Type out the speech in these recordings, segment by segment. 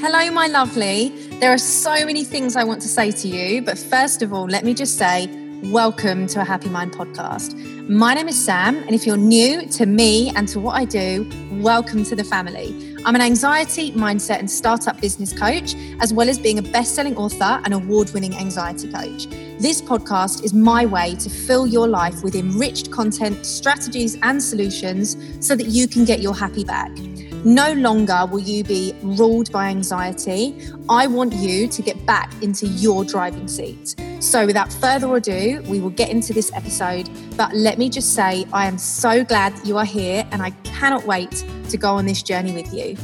Hello, my lovely. There are so many things I want to say to you, but first of all, let me just say, welcome to a Happy Mind podcast. My name is Sam, and if you're new to me and to what I do, welcome to the family. I'm an anxiety, mindset, and startup business coach, as well as being a best selling author and award winning anxiety coach. This podcast is my way to fill your life with enriched content, strategies, and solutions so that you can get your happy back. No longer will you be ruled by anxiety. I want you to get back into your driving seat. So, without further ado, we will get into this episode. But let me just say, I am so glad you are here and I cannot wait to go on this journey with you.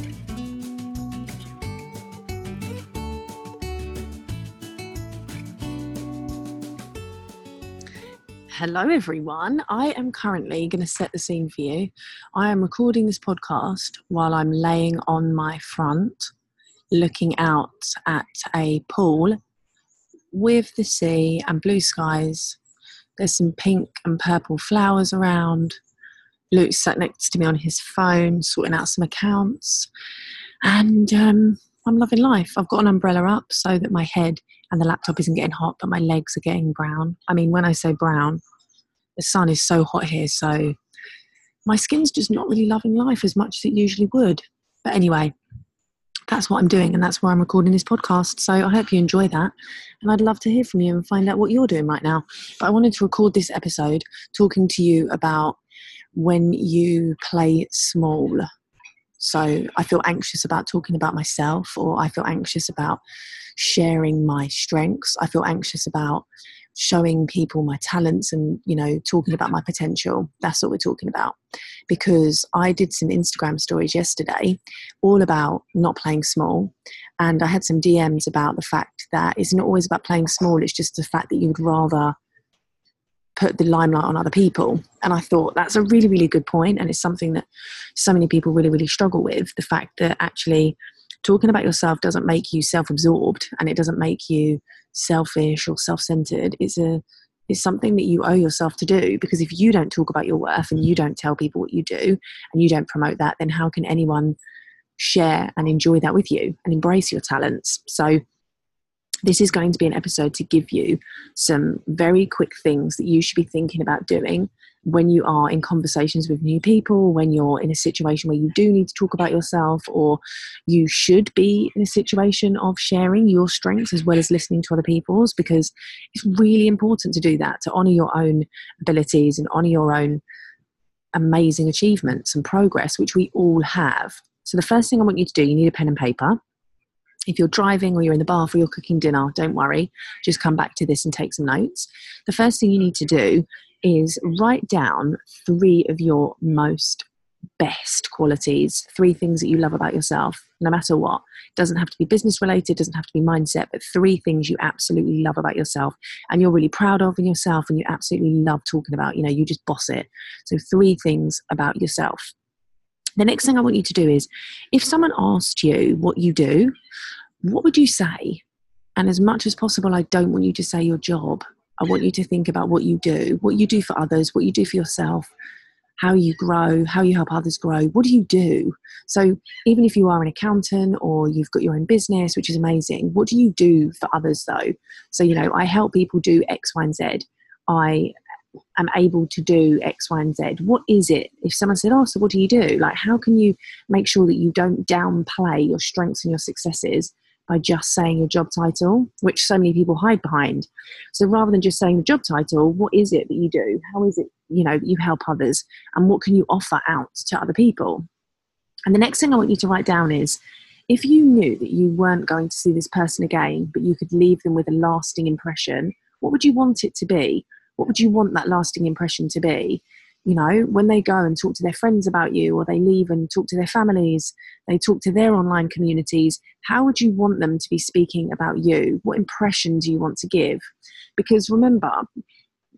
Hello, everyone. I am currently going to set the scene for you. I am recording this podcast while I'm laying on my front, looking out at a pool with the sea and blue skies. There's some pink and purple flowers around. Luke's sat next to me on his phone, sorting out some accounts. And um, I'm loving life. I've got an umbrella up so that my head and the laptop isn't getting hot, but my legs are getting brown. I mean, when I say brown, the sun is so hot here, so my skin's just not really loving life as much as it usually would. But anyway, that's what I'm doing, and that's why I'm recording this podcast. So I hope you enjoy that. And I'd love to hear from you and find out what you're doing right now. But I wanted to record this episode talking to you about when you play small. So I feel anxious about talking about myself, or I feel anxious about sharing my strengths. I feel anxious about showing people my talents and you know talking about my potential. That's what we're talking about. Because i did some instagram stories yesterday all about not playing small. And i had some dms about the fact that it's not always about playing small it's just the fact that you would rather put the limelight on other people. And i thought that's a really really good point and it's something that so many people really really struggle with the fact that actually talking about yourself doesn't make you self-absorbed and it doesn't make you selfish or self-centered it's a it's something that you owe yourself to do. Because if you don't talk about your worth and you don't tell people what you do and you don't promote that then how can anyone share and enjoy that with you and embrace your talents? So this is going to be an episode to give you some very quick things that you should be thinking about doing when you are in conversations with new people, when you're in a situation where you do need to talk about yourself, or you should be in a situation of sharing your strengths as well as listening to other people's, because it's really important to do that, to honor your own abilities and honor your own amazing achievements and progress, which we all have. So, the first thing I want you to do, you need a pen and paper. If you're driving or you're in the bath or you're cooking dinner, don't worry, just come back to this and take some notes. The first thing you need to do is write down three of your most best qualities, three things that you love about yourself, no matter what. It doesn't have to be business related, doesn't have to be mindset, but three things you absolutely love about yourself and you're really proud of in yourself and you absolutely love talking about. You know, you just boss it. So, three things about yourself. The next thing I want you to do is if someone asked you what you do, what would you say? And as much as possible, I don't want you to say your job I want you to think about what you do, what you do for others, what you do for yourself, how you grow, how you help others grow. What do you do? So, even if you are an accountant or you've got your own business, which is amazing, what do you do for others though? So, you know, I help people do X, Y, and Z. I am able to do X, Y, and Z. What is it? If someone said, Oh, so what do you do? Like, how can you make sure that you don't downplay your strengths and your successes by just saying your job title, which so many people hide behind. So rather than just saying the job title, what is it that you do? How is it, you know, you help others? And what can you offer out to other people? And the next thing I want you to write down is if you knew that you weren't going to see this person again, but you could leave them with a lasting impression, what would you want it to be? What would you want that lasting impression to be? you know when they go and talk to their friends about you or they leave and talk to their families they talk to their online communities how would you want them to be speaking about you? What impression do you want to give? Because remember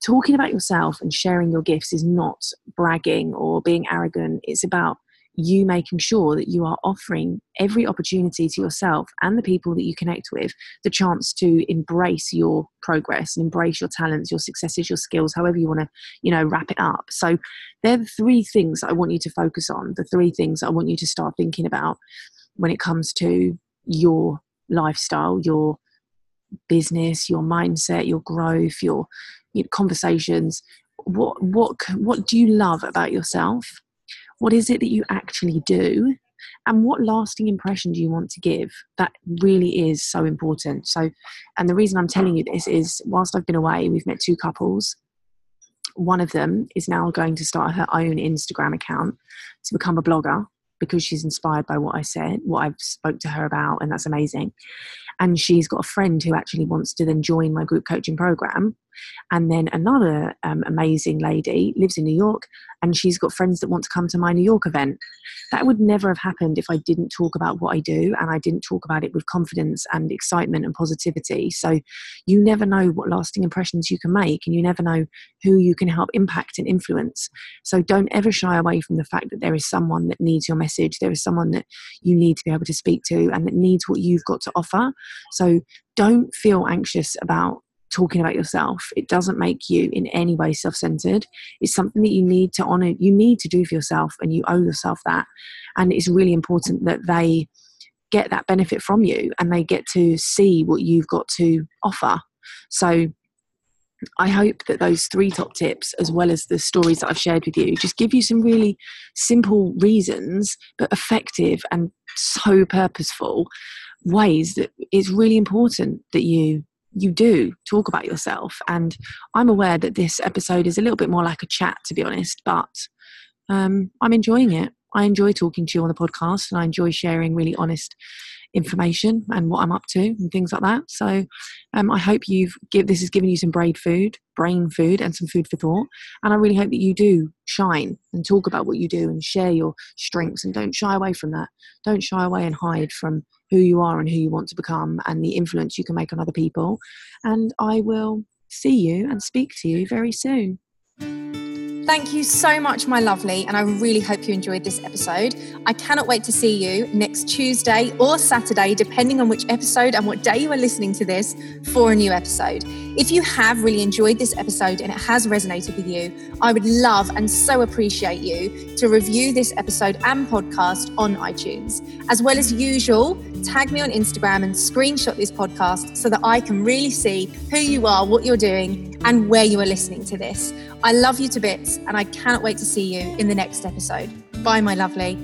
talking about yourself and sharing your gifts is not bragging or being arrogant. It's about you making sure that you are offering every opportunity to yourself and the people that you connect with the chance to embrace your progress and embrace your talents your successes your skills however you want to you know wrap it up so they're the three things i want you to focus on the three things i want you to start thinking about when it comes to your lifestyle, your business, your mindset, your growth, your, your conversations. What what what do you love about yourself? What is it that you actually do? And what lasting impression do you want to give? That really is so important. So, and the reason I'm telling you this is whilst I've been away, we've met two couples. One of them is now going to start her own Instagram account to become a blogger because she's inspired by what I said, what I've spoke to her about, and that's amazing. And she's got a friend who actually wants to then join my group coaching program. And then another um, amazing lady lives in New York and she's got friends that want to come to my New York event. That would never have happened if I didn't talk about what I do and I didn't talk about it with confidence and excitement and positivity. So you never know what lasting impressions you can make and you never know who you can help impact and influence. So don't ever shy away from the fact that there is someone that needs your message, there is someone that you need to be able to speak to and that needs what you've got to offer. So don't feel anxious about talking about yourself. It doesn't make you in any way self centered. It's something that you need to honor, you need to do for yourself, and you owe yourself that. And it's really important that they get that benefit from you and they get to see what you've got to offer. So, I hope that those three top tips, as well as the stories that I've shared with you, just give you some really simple reasons, but effective and so purposeful ways that it's really important that you you do talk about yourself. And I'm aware that this episode is a little bit more like a chat, to be honest, but um, I'm enjoying it. I enjoy talking to you on the podcast and I enjoy sharing really honest information and what I'm up to and things like that. So um, I hope you've give this has given you some brain food, brain food, and some food for thought. And I really hope that you do shine and talk about what you do and share your strengths and don't shy away from that. Don't shy away and hide from who you are and who you want to become and the influence you can make on other people. And I will see you and speak to you very soon. Thank you so much, my lovely, and I really hope you enjoyed this episode. I cannot wait to see you next Tuesday or Saturday, depending on which episode and what day you are listening to this, for a new episode. If you have really enjoyed this episode and it has resonated with you, I would love and so appreciate you to review this episode and podcast on iTunes. As well as usual, tag me on Instagram and screenshot this podcast so that I can really see who you are, what you're doing, and where you are listening to this. I love you to bits and I cannot wait to see you in the next episode. Bye, my lovely.